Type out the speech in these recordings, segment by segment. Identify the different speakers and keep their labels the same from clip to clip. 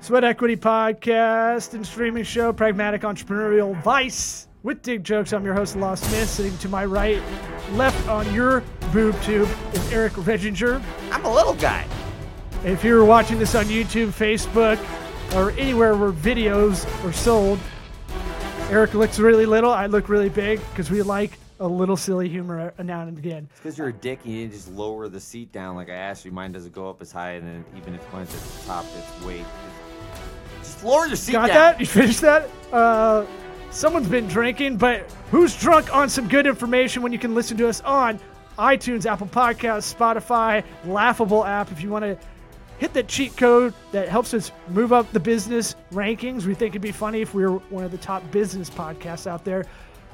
Speaker 1: Sweat Equity Podcast and streaming show, Pragmatic Entrepreneurial Vice with Dig Jokes. I'm your host, Law Smith. Sitting to my right, left on your boob tube is Eric Reginger.
Speaker 2: I'm a little guy.
Speaker 1: If you're watching this on YouTube, Facebook, or anywhere where videos are sold, Eric looks really little. I look really big because we like a little silly humor now and again.
Speaker 2: It's because you're a dick and you need to just lower the seat down like I asked you. Mine doesn't go up as high, and then even if mine's at the top, it's weight. Lower your seat
Speaker 1: Got
Speaker 2: down.
Speaker 1: that? You finished that? Uh, someone's been drinking, but who's drunk on some good information when you can listen to us on iTunes, Apple Podcasts, Spotify, Laughable app if you want to hit that cheat code that helps us move up the business rankings. We think it'd be funny if we were one of the top business podcasts out there.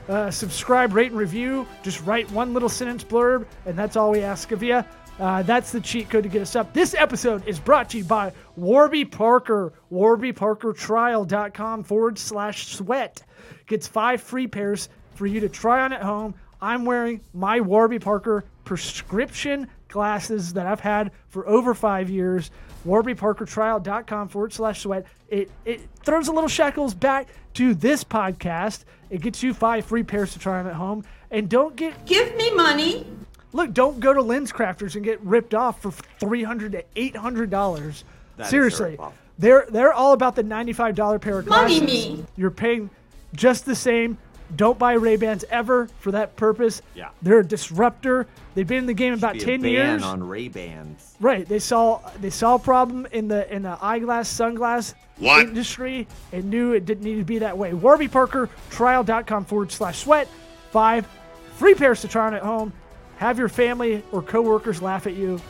Speaker 1: Uh, subscribe, rate, and review. Just write one little sentence blurb, and that's all we ask of you. Uh, that's the cheat code to get us up. This episode is brought to you by Warby Parker. WarbyParkerTrial.com forward slash sweat. Gets five free pairs for you to try on at home. I'm wearing my Warby Parker prescription glasses that I've had for over five years. WarbyParkerTrial.com forward slash sweat. It, it throws a little shackles back to this podcast. It gets you five free pairs to try on at home. And don't get
Speaker 3: Give me money.
Speaker 1: Look, don't go to Lens Crafters and get ripped off for three hundred to eight hundred dollars.
Speaker 2: That is a
Speaker 1: Seriously, they're they're all about the ninety-five dollar pair of glasses.
Speaker 3: Money
Speaker 1: glasses.
Speaker 3: me.
Speaker 1: You're paying just the same. Don't buy Ray Bans ever for that purpose.
Speaker 2: Yeah.
Speaker 1: they're a disruptor. They've been in the game about
Speaker 2: Be a
Speaker 1: ten
Speaker 2: ban
Speaker 1: years.
Speaker 2: on Ray Bans.
Speaker 1: Right. They saw they saw a problem in the in the eyeglass sunglass
Speaker 4: What?
Speaker 1: industry and knew it didn't need to be that way. Warby Parker trial.com forward slash sweat. Five free pairs to try on at home. Have your family or coworkers laugh at you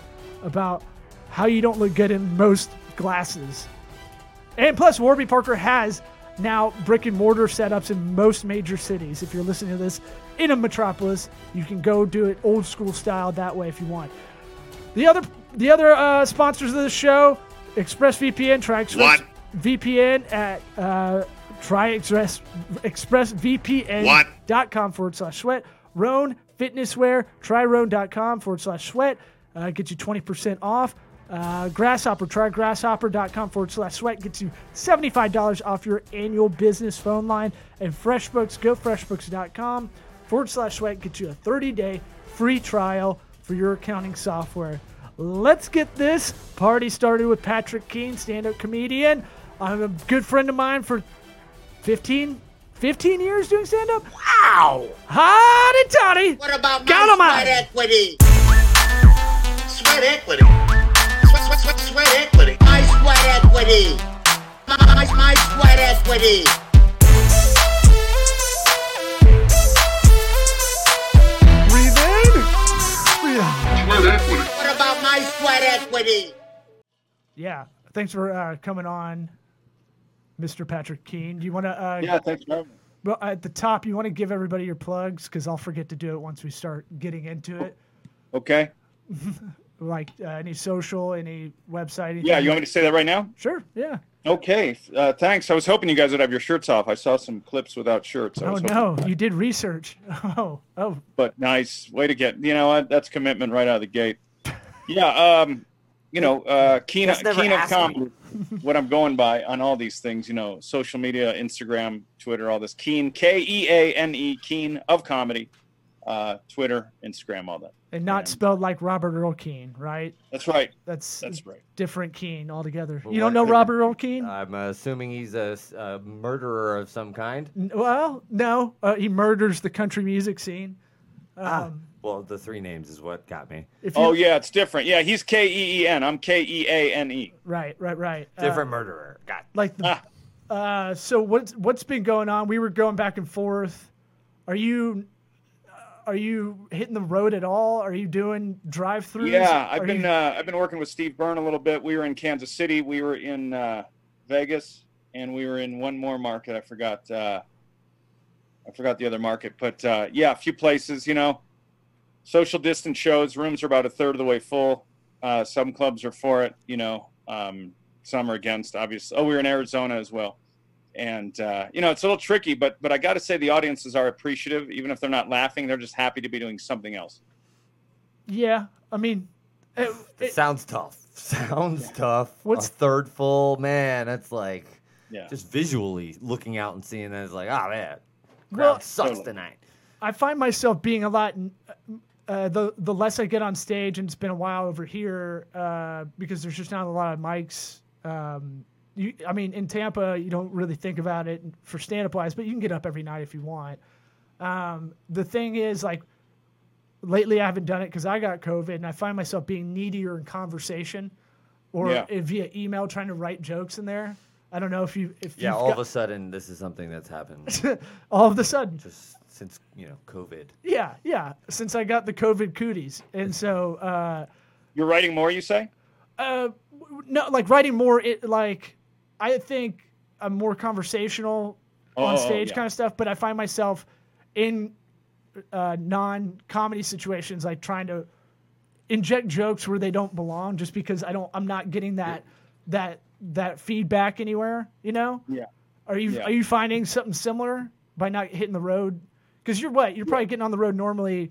Speaker 1: about how you don't look good in most glasses. And plus, Warby Parker has now brick and mortar setups in most major cities. If you're listening to this in a metropolis, you can go do it old school style that way if you want. The other the other uh, sponsors of the show, ExpressVPN, try Express
Speaker 4: What?
Speaker 1: VPN at uh, try Express ExpressVPN.com forward slash sweat. Rhone Fitnesswear, tryrhone.com forward slash sweat. Uh, get you 20% off. Uh, Grasshopper, try grasshopper.com forward slash sweat. Gets you $75 off your annual business phone line. And FreshBooks, go freshbooks.com forward slash sweat. Get you a 30 day free trial for your accounting software. Let's get this party started with Patrick Keane, stand up comedian. I'm a good friend of mine for 15, 15 years doing stand up.
Speaker 4: Wow!
Speaker 1: Hotty toddy.
Speaker 5: What about
Speaker 1: Count 'em
Speaker 5: my
Speaker 1: out.
Speaker 5: sweat equity? Sweat equity. Sweat, sweat, sweat, sweat equity. My sweat equity. My, my, my sweat equity.
Speaker 1: Breathe in. Breathe out.
Speaker 5: What about my sweat equity?
Speaker 1: Yeah. Thanks for uh, coming on, Mr. Patrick Keane. Do you want to? Uh,
Speaker 6: Yeah, thanks for having me.
Speaker 1: Well, at the top, you want to give everybody your plugs because I'll forget to do it once we start getting into it.
Speaker 6: Okay.
Speaker 1: Like uh, any social, any website. Anything.
Speaker 6: Yeah, you want me to say that right now?
Speaker 1: Sure. Yeah.
Speaker 6: Okay. Uh, thanks. I was hoping you guys would have your shirts off. I saw some clips without shirts. I
Speaker 1: Oh
Speaker 6: was
Speaker 1: no, you did research. Oh, oh,
Speaker 6: But nice way to get. You know what? That's commitment right out of the gate. Yeah. Um. You know, uh, Keane,
Speaker 2: Just
Speaker 6: Keane of
Speaker 2: asked me.
Speaker 6: Comedy. what I'm going by on all these things. You know, social media, Instagram, Twitter, all this. Keane, K E A N E, Keane of comedy. Uh, Twitter, Instagram, all that.
Speaker 1: and not
Speaker 6: And-
Speaker 1: spelled like Robert Earl Keen, right?
Speaker 6: That's right.
Speaker 1: That's
Speaker 6: That's right.
Speaker 1: different Keen altogether.
Speaker 2: Well,
Speaker 1: you don't know Robert Earl Keen?
Speaker 2: I'm assuming he's a murderer of some kind.
Speaker 1: N- well, no, uh, he murders the country music scene.
Speaker 2: Ah,
Speaker 1: Um,
Speaker 2: well, the three names is what got me.
Speaker 1: if you,
Speaker 6: Oh yeah, it's different. Yeah, he's K E E N. I'm K E A N E.
Speaker 1: right, right, right. Uh,
Speaker 2: Different murderer. Got
Speaker 1: like the,
Speaker 6: Ah.
Speaker 1: uh, so what's what's been going on? We were going back and forth. Are you uh, are you hitting the road at all? Are you doing drive throughs?
Speaker 6: Yeah, I've been uh, I've been working with Steve Byrne a little bit. We were in Kansas City, we were in uh, Vegas, and we were in one more market. I forgot uh, I forgot the other market, but uh, yeah, a few places. You know, social distance shows. Rooms are about a third of the way full. Uh, some clubs are for it. You know, um, some are against. Obviously, oh, we were in Arizona as well. And uh, you know it's a little tricky, but but I got to say the audiences are appreciative, even if they're not laughing. They're just happy to be doing something else.
Speaker 1: yeah. I mean, it,
Speaker 2: It
Speaker 1: it-
Speaker 2: sounds tough. sounds tough.
Speaker 1: What's-
Speaker 2: a third full? Man, that's like
Speaker 6: Yeah.
Speaker 2: just visually looking out and seeing that is like, oh man, crowd
Speaker 1: Well-
Speaker 2: sucks
Speaker 6: Totally.
Speaker 2: tonight.
Speaker 1: I find myself being a lot. Uh, the the less I get on stage, and it's been a while over here uh, because there's just not a lot of mics. Um, you, I mean, in Tampa, you don't really think about it for stand up wise, but you can get up every night if you want. Um, the thing is, like, lately I haven't done it because I got COVID, and I find myself being needier in conversation or
Speaker 6: Yeah.
Speaker 1: via email trying to write jokes in there. I don't know if you if
Speaker 2: Yeah,
Speaker 1: you've
Speaker 2: all
Speaker 1: got,
Speaker 2: of a sudden, this is something that's happened
Speaker 1: all of a sudden
Speaker 2: just since you know COVID.
Speaker 1: Yeah, yeah. Since I got the COVID cooties, and so uh,
Speaker 6: You're writing more, you say?
Speaker 1: uh, no, like writing more. It like I think I'm more conversational on
Speaker 6: Oh,
Speaker 1: stage
Speaker 6: yeah.
Speaker 1: kind of stuff, but I find myself in uh, non-comedy situations like trying to inject jokes where they don't belong, just because I don't. I'm not getting that that that feedback anywhere. You know?
Speaker 6: Yeah.
Speaker 1: Are you
Speaker 6: Yeah.
Speaker 1: are you finding something similar by not hitting the road? Because you're what? You're probably getting on the road normally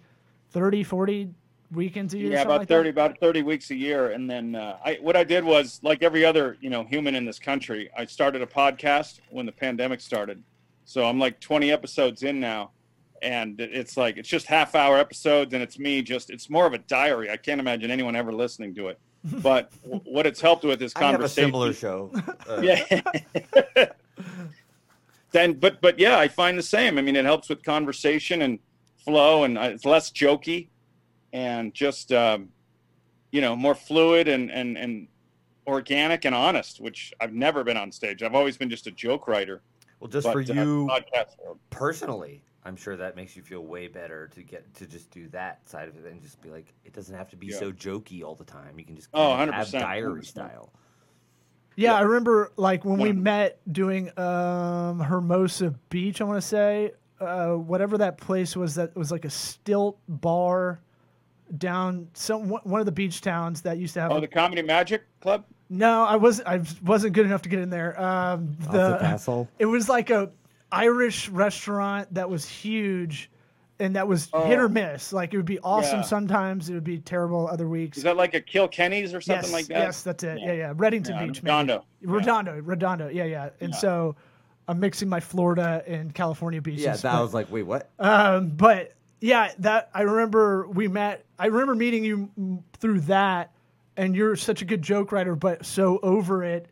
Speaker 1: 30, 40 weekends a year.
Speaker 6: Yeah,
Speaker 1: something
Speaker 6: about
Speaker 1: like
Speaker 6: thirty,
Speaker 1: That?
Speaker 6: about thirty weeks a year, and then uh, I what I did was like every other you know human in this country. I started a podcast when the pandemic started, so I'm like twenty episodes in now, and it's like it's just half hour episodes, and it's me just it's more of a diary. I can't imagine anyone ever listening to it, but what it's helped with is
Speaker 2: I have a
Speaker 6: conversation.
Speaker 2: similar show. Uh,
Speaker 6: yeah. then, but but yeah, I find the same. I mean, it helps with conversation and flow, and uh, it's less jokey, and just um, you know more fluid and and and organic and honest. Which I've never been on stage. I've always been just a joke writer.
Speaker 2: Well, just
Speaker 6: but,
Speaker 2: for
Speaker 6: uh,
Speaker 2: you
Speaker 6: podcast
Speaker 2: personally, I'm sure that makes you feel way better to get to just do that side of it and just be like, it doesn't have to be
Speaker 6: Yeah.
Speaker 2: so jokey all the time. You can just
Speaker 6: Oh,
Speaker 2: kind of have
Speaker 6: 100%,
Speaker 2: diary
Speaker 6: 100%.
Speaker 2: style.
Speaker 1: Yeah,
Speaker 6: Yeah.
Speaker 1: I remember like when we
Speaker 6: Yeah.
Speaker 1: met doing um, Hermosa Beach. I want to say uh, whatever that place was. That was like a stilt bar down some one one of the beach towns that used to have.
Speaker 6: Oh, the Comedy Magic Club.
Speaker 1: no, I wasn't. I wasn't good enough to get in there. Um,
Speaker 3: Off the castle.
Speaker 1: It was like a Irish restaurant that was huge, and that was hit or
Speaker 6: Oh.
Speaker 1: miss. Like it would be awesome
Speaker 6: Yeah.
Speaker 1: sometimes, it would be terrible other weeks.
Speaker 6: Is that like a Kilkenny's or something
Speaker 1: yes,
Speaker 6: like that?
Speaker 1: yes, that's it. Yeah,
Speaker 6: Yeah.
Speaker 1: yeah. Redington
Speaker 6: Yeah,
Speaker 1: Beach, maybe.
Speaker 6: Redondo. Yeah.
Speaker 1: Redondo, Redondo. Yeah, yeah. And
Speaker 6: Yeah.
Speaker 1: so I'm mixing my Florida and California beaches.
Speaker 2: Yeah, that
Speaker 1: but,
Speaker 2: was like, wait, what?
Speaker 1: um, but yeah, that I remember we met. I remember meeting you through that, and you're such a good joke writer, but so over it.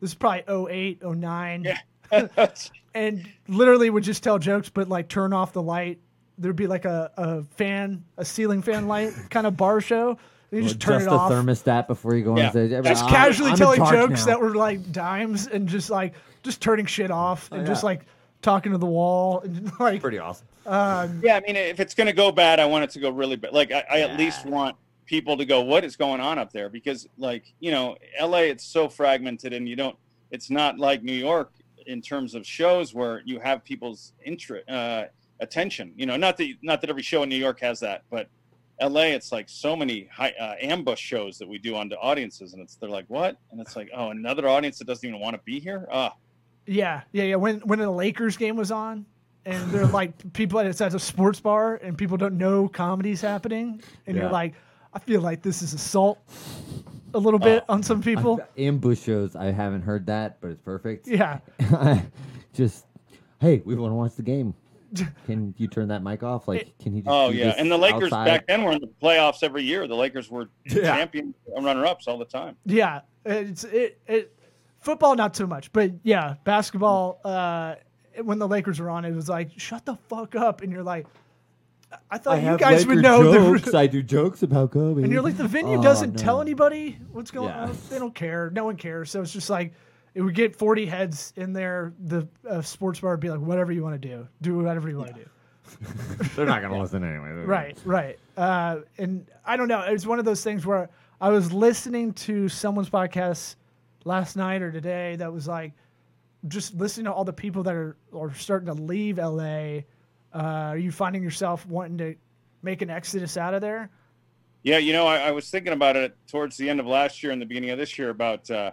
Speaker 1: This is probably 08, 09.
Speaker 6: Yeah.
Speaker 1: and literally would just tell jokes, but like turn off the light. There'd be like a, a fan, a ceiling fan light kind of bar show. And you
Speaker 3: Well,
Speaker 1: just turn
Speaker 3: just
Speaker 1: it
Speaker 3: a
Speaker 1: off.
Speaker 3: thermostat before you go
Speaker 6: Yeah.
Speaker 3: on stage. Everybody,
Speaker 1: just
Speaker 3: "I'm-
Speaker 1: casually
Speaker 3: I'm
Speaker 1: telling jokes
Speaker 3: now."
Speaker 1: that were like dimes and just like just turning shit off and just
Speaker 3: yeah.
Speaker 1: like talking to the wall and like
Speaker 2: Pretty awesome.
Speaker 1: um,
Speaker 6: Yeah, I mean, if it's going to go bad, I want it to go really bad. Like, I, I at least want people to go, "What is going on up there?" Because, like, you know, LA, it's so fragmented, and you don't. It's not like New York in terms of shows where you have people's interest, uh, attention. You know, not that not that every show in New York has that, but LA, it's like so many high, uh, ambush shows that we do onto audiences, and it's they're like, "What?" And it's like, "Oh, another audience that doesn't even want to be here." Ah,
Speaker 1: yeah yeah yeah when when the Lakers game was on and they're like people at it's at a sports bar and people don't know comedy's happening and
Speaker 3: Yeah.
Speaker 1: you're like I feel like this is assault a little bit
Speaker 6: Oh.
Speaker 1: on some people
Speaker 3: ambush shows. I haven't heard that, but it's perfect.
Speaker 1: yeah
Speaker 3: just hey, we want to watch the game. Can you turn that mic off? Like, can he? Just
Speaker 6: Oh yeah, and the Lakers
Speaker 3: outside?
Speaker 6: back then were in the playoffs every year. The Lakers were
Speaker 2: Yeah.
Speaker 6: champion runner-ups all the time.
Speaker 1: Yeah, it's it, it football not so much, but yeah, basketball. Uh, when the Lakers were on, it was like shut the fuck up, and you're like, I thought
Speaker 3: I
Speaker 1: you
Speaker 3: have
Speaker 1: guys would know.
Speaker 3: Jokes.
Speaker 1: The,
Speaker 3: I do jokes about Kobe.
Speaker 1: and you're like, the venue
Speaker 3: Oh,
Speaker 1: doesn't
Speaker 3: no.
Speaker 1: tell anybody what's going
Speaker 3: Yeah.
Speaker 1: on. They don't care. No one cares. So it's just like it would get 40 heads in there. The uh, sports bar would be like, whatever you want to do, do whatever you want to do.
Speaker 3: They're not gonna listen anyway.
Speaker 1: Right, right. Uh, and I don't know. It was one of those things where I was listening to someone's podcast last night or today that was like just listening to all the people that are, are starting to leave LA. Uh, are you finding yourself wanting to make an exodus out of there?
Speaker 6: Yeah, you know, I, I was thinking about it towards the end of last year and the beginning of this year about uh,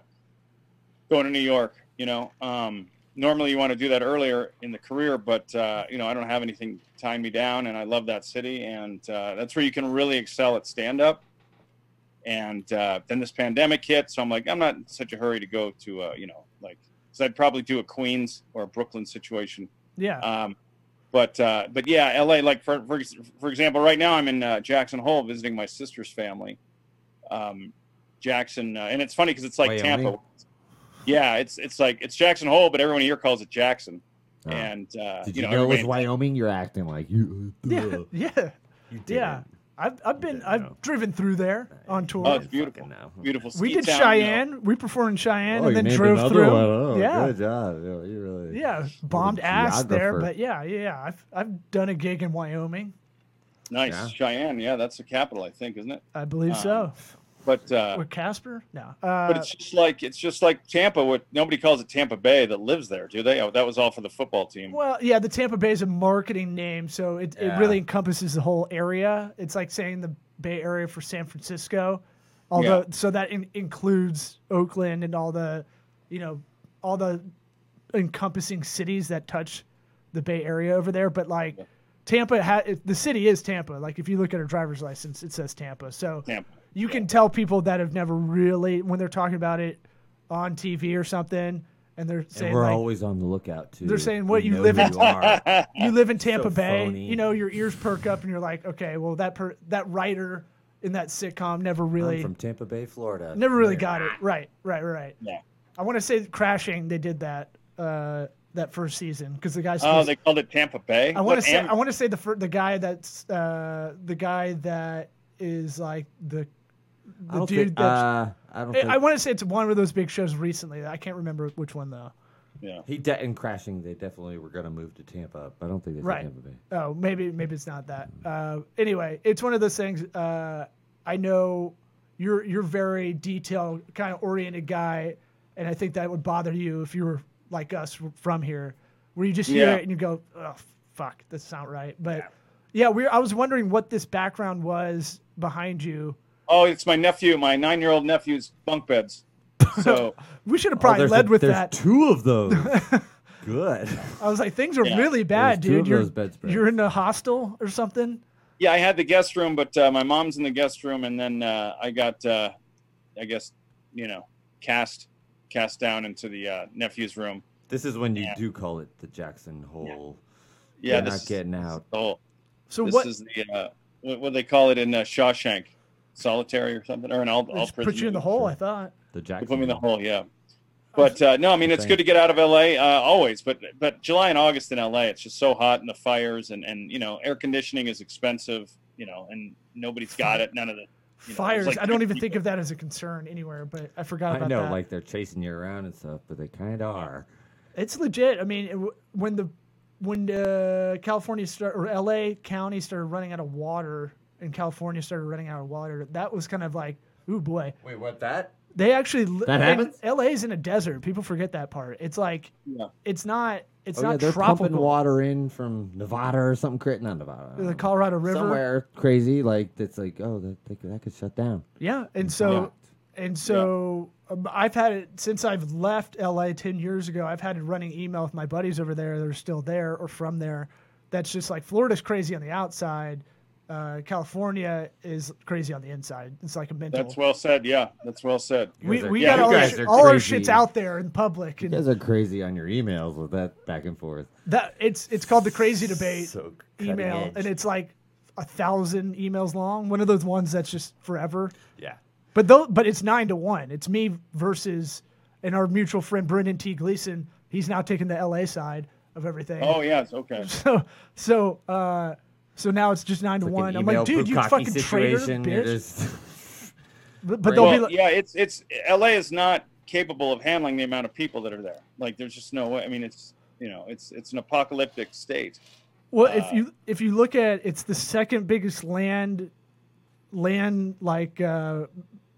Speaker 6: going to New York. You know, um, normally you want to do that earlier in the career, but uh, you know, I don't have anything tying me down, and I love that city, and uh, that's where you can really excel at stand-up. and uh, then this pandemic hit. So I'm like, I'm not in such a hurry to go to, uh, you know, like, so I'd probably do a Queens or a Brooklyn situation.
Speaker 1: Yeah.
Speaker 6: Um, but uh, but yeah, LA. Like for for, for example, right now I'm in uh, Jackson Hole visiting my sister's family. Um, Jackson, uh, and it's funny because it's like
Speaker 3: Wyoming?
Speaker 6: Tampa. Yeah, it's it's like it's Jackson Hole, but everyone here calls it Jackson.
Speaker 3: Oh.
Speaker 6: And uh,
Speaker 3: Did
Speaker 6: you
Speaker 3: you,
Speaker 6: know,
Speaker 3: know, it was Wyoming? You're acting like you.
Speaker 1: Uh, yeah. Uh, yeah.
Speaker 3: You
Speaker 1: Yeah. I've, I've been I've
Speaker 3: know.
Speaker 1: driven through there on tour.
Speaker 6: Oh, it's beautiful.
Speaker 3: Now. no.
Speaker 6: beautiful.
Speaker 1: we did
Speaker 6: town, you know.
Speaker 1: Cheyenne. We performed in Cheyenne
Speaker 3: Oh,
Speaker 1: and then drove through.
Speaker 3: one. Oh,
Speaker 1: yeah.
Speaker 3: Good job. Yeah, you really.
Speaker 1: Yeah, bombed ass there, but yeah, yeah, yeah. I've I've done a gig in Wyoming.
Speaker 6: Nice
Speaker 3: Yeah.
Speaker 6: Cheyenne. Yeah, that's the capital, I think, isn't it?
Speaker 1: I believe uh, so.
Speaker 6: But uh,
Speaker 1: With Casper? No.
Speaker 6: but
Speaker 1: Uh,
Speaker 6: it's just like it's just like Tampa. What nobody calls it Tampa Bay that lives there, do they? Oh, that was all for the football team.
Speaker 1: well, yeah, the Tampa Bay is a marketing name, so it, it really encompasses the whole area. It's like saying the Bay Area for San Francisco, although
Speaker 6: Yeah.
Speaker 1: so that in, includes Oakland and all the, you know, all the encompassing cities that touch the Bay Area over there. But like Tampa, ha- the city is Tampa. Like if you look at a driver's license, it says Tampa. So
Speaker 6: Tampa.
Speaker 1: You can tell people that have never really when they're talking about it on TV or something, and they're
Speaker 3: And
Speaker 1: saying
Speaker 3: we're
Speaker 1: like,
Speaker 3: always on the lookout too.
Speaker 1: They're saying what
Speaker 3: We
Speaker 1: you
Speaker 3: know
Speaker 1: live in-
Speaker 3: You are.
Speaker 1: you live in Tampa Bay,
Speaker 3: phony.
Speaker 1: you know, your ears perk up, and you're like, okay, well that per- that writer in that sitcom never really
Speaker 3: I'm from Tampa Bay, Florida.
Speaker 1: never really
Speaker 3: Yeah.
Speaker 1: got it right, right, right.
Speaker 6: Yeah.
Speaker 1: I want to say Crashing, they did that uh, that first season because the guys.
Speaker 6: Oh, they called it Tampa Bay.
Speaker 1: I want to say
Speaker 6: Am-
Speaker 1: I want to say the fir- the guy that's uh, the guy that is like the
Speaker 3: I
Speaker 1: the
Speaker 3: don't
Speaker 1: dude
Speaker 3: think,
Speaker 1: that
Speaker 3: uh, I don't
Speaker 1: I,
Speaker 3: think
Speaker 1: I want to say it's one of those big shows recently. I can't remember which one though.
Speaker 6: yeah.
Speaker 3: he de- in crashing. They definitely were gonna move to Tampa. But I don't think they said
Speaker 1: Right.
Speaker 3: Tampa Bay.
Speaker 1: Oh, maybe maybe it's not that. Uh, anyway, it's one of those things. Uh, I know you're you're very detail kind of oriented guy, and I think that would bother you if you were like us from here, where you just hear
Speaker 6: Yeah.
Speaker 1: it and you go, "Oh, fuck, that's not right." But yeah, we. I was wondering what this background was behind you.
Speaker 6: Oh, it's my nephew, my nine-year-old nephew's bunk beds. So
Speaker 1: We should have
Speaker 3: Oh,
Speaker 1: probably
Speaker 3: there's
Speaker 1: led
Speaker 3: a-
Speaker 1: with
Speaker 3: there's
Speaker 1: that.
Speaker 3: Two of those. Good.
Speaker 1: I was like, things are
Speaker 6: Yeah.
Speaker 1: really bad,
Speaker 3: There's two
Speaker 1: dude.
Speaker 3: of
Speaker 1: You're
Speaker 3: those bedspreads.
Speaker 1: you're in a hostel or something.
Speaker 6: yeah, I had the guest room, but uh, my mom's in the guest room, and then uh, I got, uh, I guess, you know, cast cast down into the uh, nephew's room.
Speaker 3: This is when you
Speaker 6: Yeah.
Speaker 3: do call it the Jackson Hole.
Speaker 6: Yeah,
Speaker 3: You're
Speaker 6: this
Speaker 3: not
Speaker 6: is-
Speaker 3: getting
Speaker 6: this is
Speaker 3: out.
Speaker 6: the whole-
Speaker 1: So
Speaker 6: this
Speaker 1: what?
Speaker 6: is the uh, what, what they call it in uh, Shawshank, solitary or something, or in all,
Speaker 1: they
Speaker 6: all prison.
Speaker 1: put you in the
Speaker 6: movies.
Speaker 1: hole. I thought.
Speaker 3: The
Speaker 6: They
Speaker 3: Jackson.
Speaker 6: put me in the
Speaker 3: Hole.
Speaker 6: hole, yeah. But uh, no, I mean it's
Speaker 3: Thank
Speaker 6: good to get out of LA uh, always. But but July and August in LA, it's just so hot and the fires and and you know air conditioning is expensive, you know, and nobody's got it. None of the you know,
Speaker 1: Fires.
Speaker 6: like
Speaker 1: I don't even
Speaker 6: people-
Speaker 1: think of that as a concern anywhere, but I forgot
Speaker 3: I know,
Speaker 1: that.
Speaker 3: like they're chasing you around and stuff, but they kind of are.
Speaker 1: it's legit. I mean, it, when the when uh, California start or LA County started running out of water and California started running out of water, that was kind of like, ooh boy.
Speaker 3: Wait, what? That?
Speaker 1: They actually
Speaker 3: That
Speaker 1: and
Speaker 3: happens?
Speaker 1: LA's in a desert. People forget that part. It's like
Speaker 6: Yeah.
Speaker 1: it's not it's
Speaker 3: Oh yeah,
Speaker 1: not
Speaker 3: they're
Speaker 1: tropical.
Speaker 3: pumping water in from Nevada or something. Cra- not Nevada.
Speaker 1: The Colorado River.
Speaker 3: Somewhere crazy, like it's like, oh, that that, could- that could shut down.
Speaker 1: Yeah, and so and so um, I've had it since I've left LA ten years ago. I've had a running email with my buddies over there that are still there or from there. That's just like Florida's crazy on the outside. Uh, California is crazy on the inside. It's like a mental.
Speaker 6: That's well said. Yeah, that's well said.
Speaker 1: we we
Speaker 6: yeah,
Speaker 1: got all, our,
Speaker 3: guys
Speaker 1: sh- all our shit's out there in public,
Speaker 3: You guys are crazy on your emails with that back and forth.
Speaker 1: that it's it's called the crazy debate
Speaker 3: So
Speaker 1: email,
Speaker 3: edge.
Speaker 1: and it's like a thousand emails long. One of those ones that's just forever.
Speaker 3: yeah.
Speaker 1: But though, but it's nine to one. It's me versus and our mutual friend Brendan T. Gleason. He's now taking the LA side of everything.
Speaker 6: Oh yes, okay.
Speaker 1: So so uh so now it's just nine to
Speaker 3: Like
Speaker 1: one. I'm like, dude, you fucking traitor,
Speaker 3: situation. You're
Speaker 1: bitch.
Speaker 3: just-
Speaker 1: But, but they'll
Speaker 6: Well,
Speaker 1: be like,
Speaker 6: yeah, it's it's LA is not capable of handling the amount of people that are there. Like, there's just no way. I mean, it's you know, it's it's an apocalyptic state.
Speaker 1: well, if you if you look at it's the second biggest land land like uh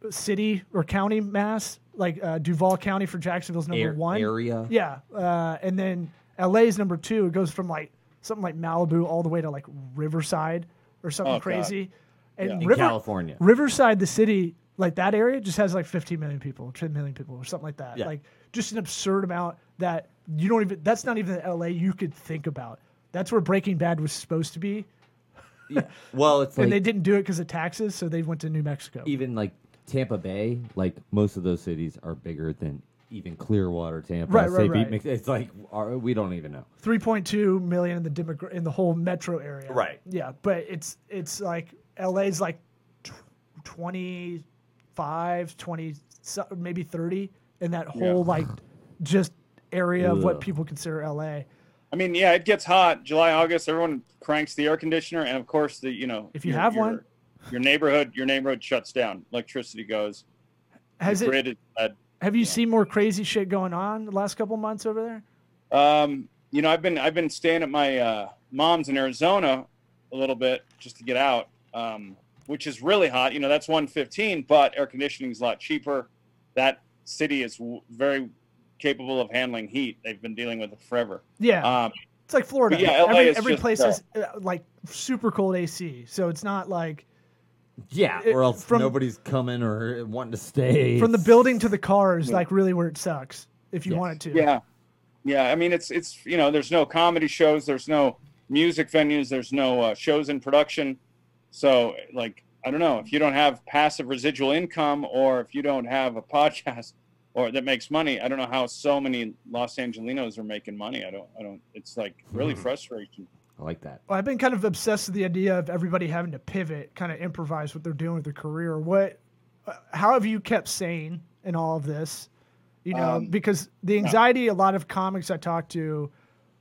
Speaker 1: city or county mass. Like uh, Duval County for Jacksonville's number
Speaker 3: Air-
Speaker 1: one.
Speaker 3: area.
Speaker 1: Yeah, uh, and then LA is number two. It goes from like something like Malibu all the way to like Riverside or something
Speaker 6: Oh, God.
Speaker 1: crazy. And
Speaker 6: Yeah.
Speaker 3: in
Speaker 1: River-
Speaker 3: California.
Speaker 1: Riverside, the city, like that area, just has like 15 million people, 10 million people, or something like that.
Speaker 3: Yeah.
Speaker 1: Like just an absurd amount that you don't even. That's not even LA you could think about. That's where Breaking Bad was supposed to be, Yeah.
Speaker 3: Well, it's like
Speaker 1: and they didn't do it because of taxes, so they went to New Mexico.
Speaker 3: even like Tampa Bay, like most of those cities, are bigger than even Clearwater, Tampa.
Speaker 1: Right, right,
Speaker 3: St.
Speaker 1: Right.
Speaker 3: Mix- It's like our, we don't even know.
Speaker 1: 3.2 million in the demogra- in the whole metro area.
Speaker 3: Right.
Speaker 1: Yeah, but it's it's like LA's like tw- 25, 20, so- maybe 30 in that whole
Speaker 6: Yeah.
Speaker 1: like just area of what people consider LA.
Speaker 6: I mean, yeah, it gets hot. July, August, everyone cranks the air conditioner, and of course, the you know,
Speaker 1: If you
Speaker 6: your-
Speaker 1: have
Speaker 6: your-
Speaker 1: one.
Speaker 6: your neighborhood, your neighborhood shuts down. Electricity goes.
Speaker 1: Has
Speaker 6: the
Speaker 1: it
Speaker 6: grid is dead.
Speaker 1: Have you
Speaker 6: yeah.
Speaker 1: seen more crazy shit going on the last couple months over there?
Speaker 6: Um, you know, I've been I've been staying at my uh, mom's in Arizona a little bit just to get out, um, which is really hot. You know, that's 115, but air conditioning is a lot cheaper. That city is w- very capable of handling heat. They've been dealing with it forever.
Speaker 1: Yeah.
Speaker 6: Um,
Speaker 1: It's like Florida.
Speaker 6: Yeah, LA
Speaker 1: every
Speaker 6: is
Speaker 1: every
Speaker 6: just,
Speaker 1: place
Speaker 6: uh,
Speaker 1: has uh, like super cold AC, so it's not like
Speaker 3: Yeah,
Speaker 1: It-
Speaker 3: or else
Speaker 1: from-
Speaker 3: nobody's coming or wanting to stay.
Speaker 1: from the building to the car is
Speaker 6: Yeah.
Speaker 1: like really where it sucks if you
Speaker 3: Yes.
Speaker 1: want it to.
Speaker 6: Yeah, yeah. I mean, it's it's you know, there's no comedy shows, there's no music venues, there's no uh, shows in production. So, like, I don't know if you don't have passive residual income, or if you don't have a podcast, or that makes money. I don't know how so many Los Angelinos are making money. I don't. I don't. It's like really
Speaker 3: Mhm.
Speaker 6: frustration.
Speaker 3: I like that.
Speaker 1: Well, I've been kind of obsessed with the idea of everybody having to pivot, kind of improvise what they're doing with their career. What, uh, how have you kept sane in all of this? You know,
Speaker 6: Um,
Speaker 1: because the anxiety a lot of comics I talk to,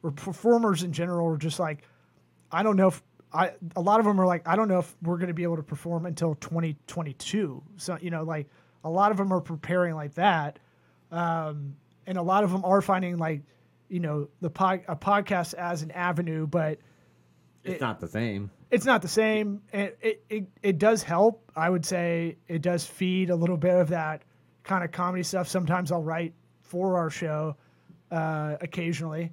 Speaker 1: or performers in general, are just like, I don't know if I. A lot of them are like, I don't know if we're going to be able to perform until 2022. So you know, like a lot of them are preparing like that, um, and a lot of them are finding like, you know, the pod, a podcast as an avenue, but
Speaker 3: It's
Speaker 1: It-
Speaker 3: not the same.
Speaker 1: it's not the same. It, it, it, it does help. I would say it does feed a little bit of that kind of comedy stuff. Sometimes I'll write for our show uh, occasionally.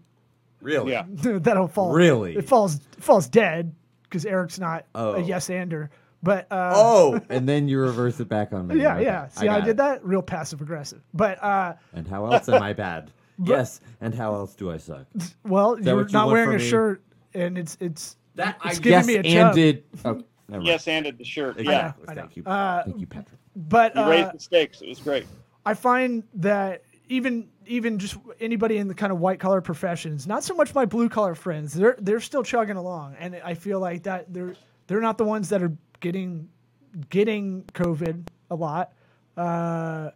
Speaker 3: Really?
Speaker 6: Yeah.
Speaker 1: That'll fall.
Speaker 3: Really?
Speaker 1: It falls it falls dead because Eric's not
Speaker 3: Oh.
Speaker 1: a yes ander. But uh,
Speaker 3: Oh, and then you reverse it back on me.
Speaker 1: yeah,
Speaker 3: Okay,
Speaker 1: yeah. See, I,
Speaker 3: got
Speaker 1: did
Speaker 3: it.
Speaker 1: that real passive aggressive. But uh,
Speaker 3: And how else am I bad? yes, and how else do I suck?
Speaker 1: well, you're
Speaker 3: what you
Speaker 1: not wearing a
Speaker 3: me?
Speaker 1: shirt, and it's it's
Speaker 3: That
Speaker 1: it's
Speaker 3: I
Speaker 1: giving
Speaker 3: yes
Speaker 1: me a
Speaker 3: and did. Oh.
Speaker 6: Yes, and at the shirt.
Speaker 3: Thank
Speaker 6: Yeah,
Speaker 3: you. Thank you.
Speaker 1: Uh,
Speaker 3: Thank you, Patrick.
Speaker 1: but
Speaker 6: you
Speaker 1: uh,
Speaker 6: raised the stakes. It was great.
Speaker 1: I find that even even just anybody in the kind of white collar professions, not so much my blue collar friends, they're they're still chugging along, and I feel like that they're they're not the ones that are getting getting COVID a lot, uh,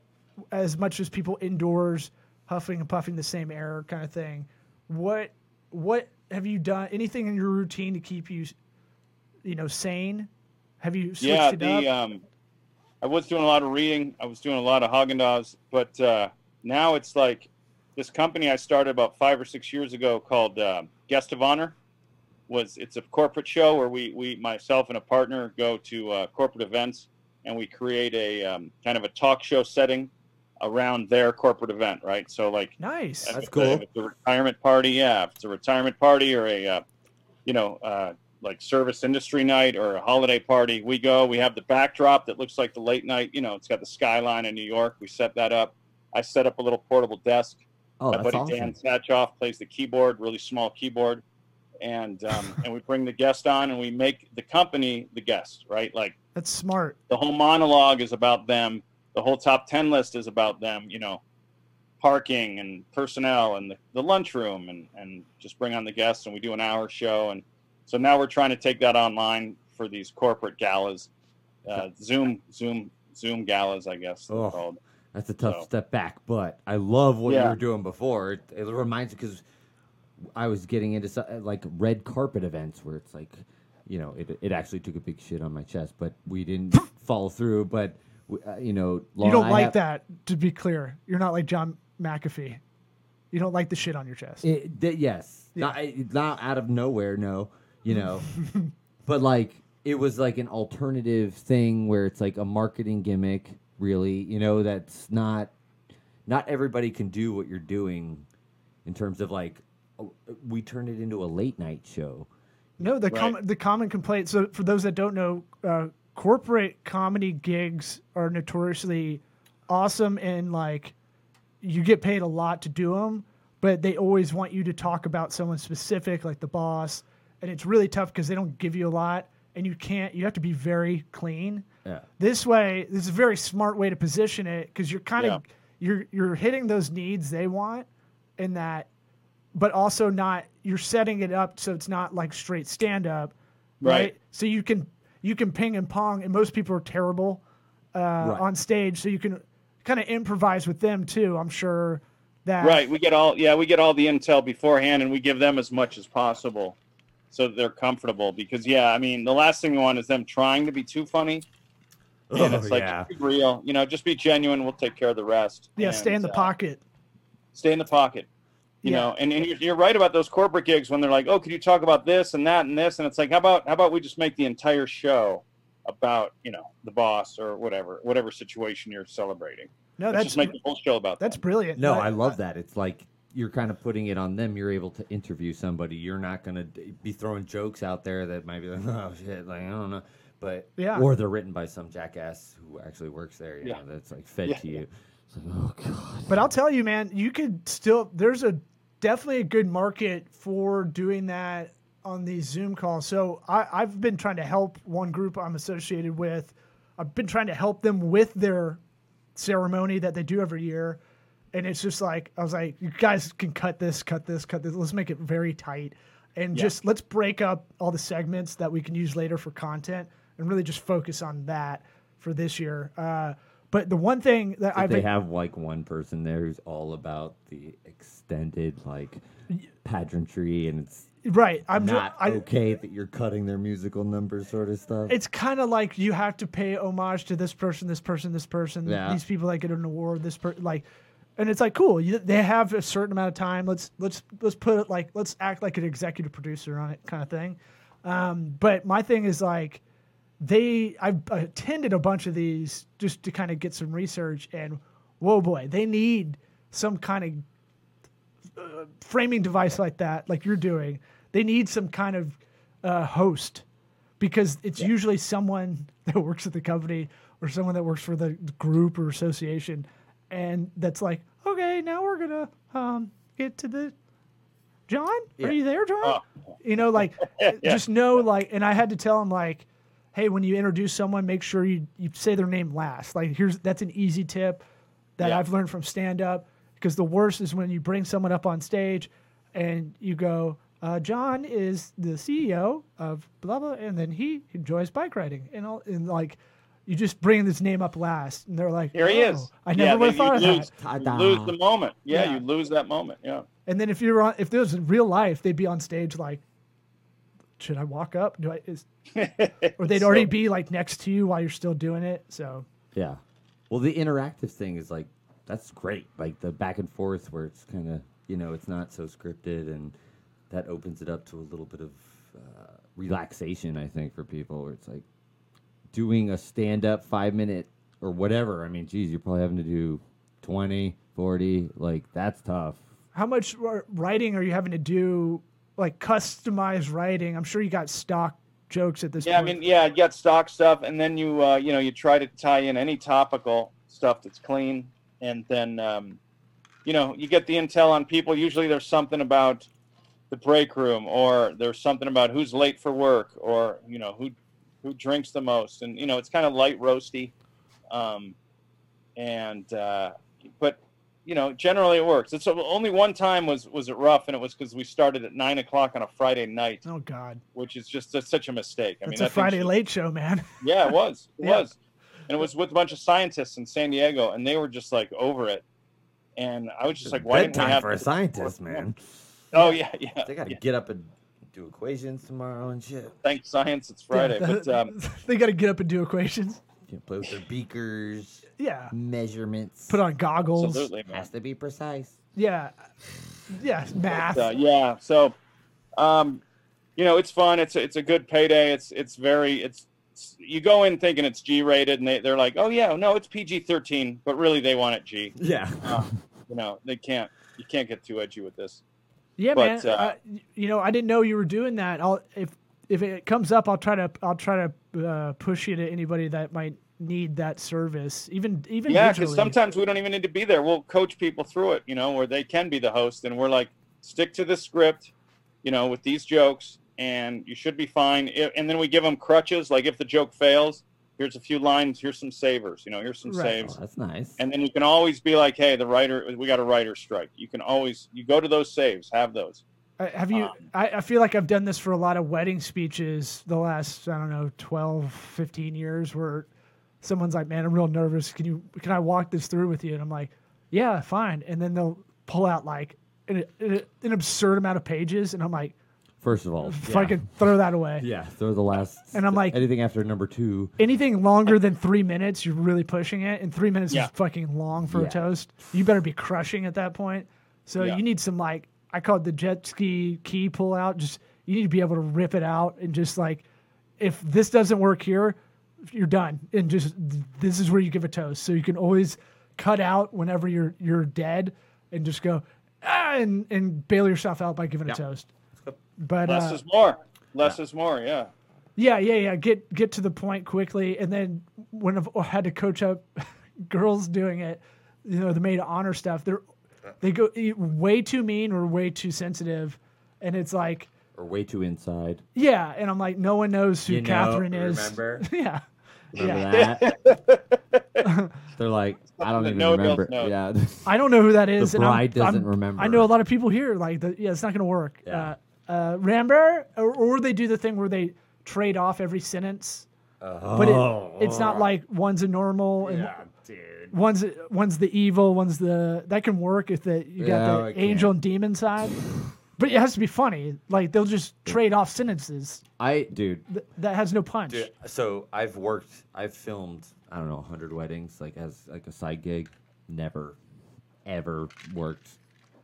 Speaker 1: as much as people indoors huffing and puffing the same air kind of thing. What what have you done? Anything in your routine to keep you, you know, sane? Have you switched
Speaker 6: yeah
Speaker 1: it
Speaker 6: the
Speaker 1: up?
Speaker 6: um i was doing a lot of reading i was doing a lot of haagen-dazs but uh now it's like this company i started about five or six years ago called uh, guest of honor was it's a corporate show where we we myself and a partner go to uh, corporate events and we create a um, kind of a talk show setting around their corporate event right so like
Speaker 1: nice.
Speaker 3: That's
Speaker 6: it's a-
Speaker 3: cool.
Speaker 6: If it's a retirement party, yeah. If it's a retirement party or a, uh, you know, uh, like service industry night or a holiday party, we go. We have the backdrop that looks like the late night. You know, it's got the skyline in New York. We set that up. I set up a little portable desk.
Speaker 3: Oh,
Speaker 6: My
Speaker 3: that's
Speaker 6: buddy
Speaker 3: awesome.
Speaker 6: Dan Satchoff plays the keyboard, really small keyboard, and um, and we bring the guest on and we make the company the guest, right? Like
Speaker 1: That's smart.
Speaker 6: the whole monologue is about them. The whole top 10 list is about them, you know, parking and personnel and the, the lunchroom and, and just bring on the guests and we do an hour show. And so now we're trying to take that online for these corporate galas, uh, Zoom, Zoom, Zoom galas, I guess they're
Speaker 3: Oh.
Speaker 6: called.
Speaker 3: That's a tough
Speaker 6: So-
Speaker 3: step back, but I love what you were doing before. It, it reminds me because I was getting into so- like red carpet events where it's like, you know, it, it actually took a big shit on my chest, but we didn't follow through. But you know,
Speaker 1: You don't like
Speaker 3: have-
Speaker 1: that, to be clear. You're not like John McAfee. You don't like the shit on your chest.
Speaker 3: It, th- yes,
Speaker 1: Yeah.
Speaker 3: not not out of nowhere. No, you know, but like it was like an alternative thing where it's like a marketing gimmick. Really, you know, that's not not everybody can do what you're doing in terms of like oh, we turned it into a late night show.
Speaker 1: no, the
Speaker 6: Right.
Speaker 1: com- the common complaint. So for those that don't know, uh, corporate comedy gigs are notoriously awesome and like you get paid a lot to do them, but they always want you to talk about someone specific, like the boss, and it's really tough because they don't give you a lot, and you can't. You have to be very clean.
Speaker 3: Yeah.
Speaker 1: This way, this is a very smart way to position it because you're kind of you're you're hitting those needs they want, in that, but also not you're setting it up so it's not like straight stand up,
Speaker 6: Right.
Speaker 1: So you can you can ping and pong, and most people are terrible uh, on stage, so you can kind of improvise with them too. I'm sure that
Speaker 6: Right. We get all yeah, we get all the intel beforehand and we give them as much as possible so that they're comfortable because yeah, I mean, the last thing we want is them trying to be too funny. And it's like
Speaker 3: yeah.
Speaker 6: just be real, you know, just be genuine, we'll take care of the rest.
Speaker 1: yeah,
Speaker 6: And,
Speaker 1: stay in the
Speaker 6: uh,
Speaker 1: pocket.
Speaker 6: Stay in the pocket. You
Speaker 1: Yeah.
Speaker 6: know, and, and you're, you're right about those corporate gigs when they're like, "Oh, could you talk about this and that and this?" And it's like, "How about how about we just make the entire show about you know the boss or whatever whatever situation you're celebrating?
Speaker 1: No,
Speaker 6: Let's
Speaker 1: that's
Speaker 6: just make the whole show about
Speaker 1: that's
Speaker 6: that."
Speaker 1: brilliant.
Speaker 3: No,
Speaker 1: But
Speaker 3: I love that. It's like you're kind of putting it on them. You're able to interview somebody. You're not going to be throwing jokes out there that might be like, oh shit, like I don't know. But
Speaker 1: Yeah.
Speaker 3: or they're written by some jackass who actually works there. You
Speaker 6: Yeah.
Speaker 3: know, that's like fed
Speaker 6: Yeah.
Speaker 3: to you. It's like, oh god.
Speaker 1: But I'll tell you, man, you could still. There's a definitely a good market for doing that on these Zoom calls. So I, I've been trying to help one group I'm associated with. I've been trying to help them with their ceremony that they do every year, and it's just like I was like, you guys can cut this, cut this, cut this. Let's make it very tight, and just let's break up all the segments that we can use later for content, and really just focus on that for this year. Uh, but the one thing that I've
Speaker 3: they have like one person there who's all about the extended like pageantry and it's
Speaker 1: Right. I'm
Speaker 3: not
Speaker 1: I,
Speaker 3: okay that you're cutting their musical numbers sort of stuff.
Speaker 1: It's kind of like you have to pay homage to this person, this person, this person,
Speaker 3: Yeah.
Speaker 1: these people that get an award, this per like, and it's like cool. You, they have a certain amount of time. Let's let's let's put it like let's act like an executive producer on it, kind of thing. Um, but my thing is like they I've attended a bunch of these just to kind of get some research, and whoa boy, they need some kind of framing device like that, like you're doing, they need some kind of uh, host because it's usually someone that works at the company or someone that works for the group or association, and that's like, okay, now we're gonna um, get to the John. Are you there, John? You know, like just know, like, and I had to tell him like, hey, when you introduce someone, make sure you you say their name last. Like, here's that's an easy tip that
Speaker 6: Yeah.
Speaker 1: I've learned from stand up because the worst is when you bring someone up on stage and you go, uh, John is the CEO of blah blah, and then he enjoys bike riding, and all, and like you just bring this name up last, and they're like,
Speaker 6: Here he
Speaker 1: "Oh,
Speaker 6: is.
Speaker 1: I
Speaker 6: Yeah,
Speaker 1: never would have
Speaker 6: you
Speaker 1: thought of
Speaker 6: lose,
Speaker 1: that.
Speaker 6: you lose the moment. Yeah,
Speaker 1: Yeah.
Speaker 6: you lose that moment. Yeah.
Speaker 1: And then if you're on, if there was in real life, they'd be on stage like, should I walk up? Do I? Is, or they'd
Speaker 6: So-
Speaker 1: already be like next to you while you're still doing it. So
Speaker 3: Yeah. Well, the interactive thing is like that's great. Like the back and forth where it's kind of you know it's not so scripted and that opens it up to a little bit of uh, relaxation. I think for people where it's like doing a stand up five minute or whatever. I mean, geez, you're probably having to do 20, 40. Like that's tough.
Speaker 1: how much writing are you having to do? Like customized writing? I'm sure you got stock jokes at this point.
Speaker 6: Yeah, I mean, yeah, you got stock stuff, and then you, uh, you know, you try to tie in any topical stuff that's clean, and then, um, you know, you get the intel on people. Usually, there's something about the break room, or there's something about who's late for work, or you know, who who drinks the most, and you know, it's kind of light roasty, um, and uh, but you know, generally it works. It's only one time was was it rough, and it was because we started at nine o'clock on a Friday night,
Speaker 1: oh God,
Speaker 6: which is just a, such a mistake. I
Speaker 1: that's
Speaker 6: mean,
Speaker 1: a Friday
Speaker 6: should-
Speaker 1: late show, man.
Speaker 6: yeah, it was. It
Speaker 1: Yeah.
Speaker 6: was. And it was with a bunch of scientists in San Diego, and they were just like over it. And I was just like, why didn't we
Speaker 3: Bedtime
Speaker 6: have
Speaker 3: for a scientist, man?
Speaker 6: Oh yeah, yeah.
Speaker 3: They got to
Speaker 6: yeah.
Speaker 3: get up and do equations tomorrow and shit.
Speaker 6: Thanks, science, it's Friday.
Speaker 1: Yeah,
Speaker 6: but um,
Speaker 1: they got to get up and do equations.
Speaker 3: You know, play with their beakers,
Speaker 1: Yeah,
Speaker 3: measurements.
Speaker 1: put on goggles.
Speaker 6: absolutely, man.
Speaker 3: Has to be precise.
Speaker 1: Yeah, yeah, math.
Speaker 6: Uh, yeah. So, um, you know, it's fun. It's it's a good payday. It's it's very it's. it's- You go in thinking it's G rated, and they they're like, oh yeah, no, it's PG thirteen, but really they want it G.
Speaker 3: Yeah.
Speaker 6: You know, they can't. You can't get too edgy with this.
Speaker 1: Yeah,
Speaker 6: But,
Speaker 1: man.
Speaker 6: uh,
Speaker 1: uh, you know, I didn't know you were doing that. I'll if if it comes up, I'll try to I'll try to uh, push you to anybody that might need that service. Even even
Speaker 6: Yeah, because sometimes we don't even need to be there. We'll coach people through it, you know, where they can be the host, and we're like, stick to the script, you know, with these jokes, and you should be fine. And then we give them crutches, like if the joke fails, here's a few lines, here's some savers, you know, here's some
Speaker 1: Right.
Speaker 6: saves.
Speaker 3: Oh, that's nice.
Speaker 6: And then you can always be like, hey, the writer, we got a writer strike. You can always, you go to those saves, have those.
Speaker 1: Have you?
Speaker 6: Um,
Speaker 1: I, I feel like I've done this for a lot of wedding speeches the last I don't know 12, 15 years, where someone's like, "Man, I'm real nervous. Can you? Can I walk this through with you?" And I'm like, "Yeah, fine." And then they'll pull out like an, an, absurd amount of pages, and I'm like,
Speaker 3: First of all,
Speaker 1: "If I could throw that away."
Speaker 3: yeah, throw the last.
Speaker 1: And I'm like-
Speaker 3: anything after number two.
Speaker 1: Anything longer than three minutes, you're really pushing it, and three minutes
Speaker 6: Yeah.
Speaker 1: is fucking long for
Speaker 3: Yeah.
Speaker 1: a toast. You better be crushing at that point. So
Speaker 6: Yeah.
Speaker 1: you need some like I call it the jet ski key pull out. Just you need to be able to rip it out and just like if this doesn't work here, you're done. And just this is where you give a toast. So you can always cut out whenever you're you're dead and just go ah, and and bail yourself out by giving a toast. But
Speaker 6: Less
Speaker 1: uh,
Speaker 6: is more. Less is more. Yeah.
Speaker 1: yeah, yeah, yeah. Get get to the point quickly, and then when I've had to coach up girls doing it, you know, the maid of honor stuff, they're they go way too mean or way too sensitive, and it's like,
Speaker 3: Or way too inside.
Speaker 1: yeah, and I'm like, no one knows who
Speaker 3: You know,
Speaker 1: Catherine is.
Speaker 3: remember?
Speaker 1: yeah,
Speaker 3: Remember
Speaker 1: yeah.
Speaker 3: that? They're like, I don't
Speaker 6: that
Speaker 3: even
Speaker 6: no one
Speaker 3: remember.
Speaker 6: knows.
Speaker 3: Yeah.
Speaker 1: I don't know who that is. and I'm-
Speaker 3: bride doesn't
Speaker 1: I'm-
Speaker 3: remember.
Speaker 1: I know a lot of people here like, the, yeah, it's not going to work.
Speaker 3: Yeah.
Speaker 1: Uh, uh, remember, or, or they do the thing where they trade off every sentence, but
Speaker 3: Oh.
Speaker 1: it, it's not like one's a normal and
Speaker 3: dude.
Speaker 1: One's one's the evil, one's the that can work if the you got
Speaker 3: Yeah,
Speaker 1: the
Speaker 3: it
Speaker 1: angel and demon side. But it has to be funny. Like they'll just trade off sentences.
Speaker 3: I, dude,
Speaker 1: Th- that has no punch.
Speaker 3: Dude, so I've worked, I've filmed, I don't know, hundred weddings, like as like a side gig. Never, ever worked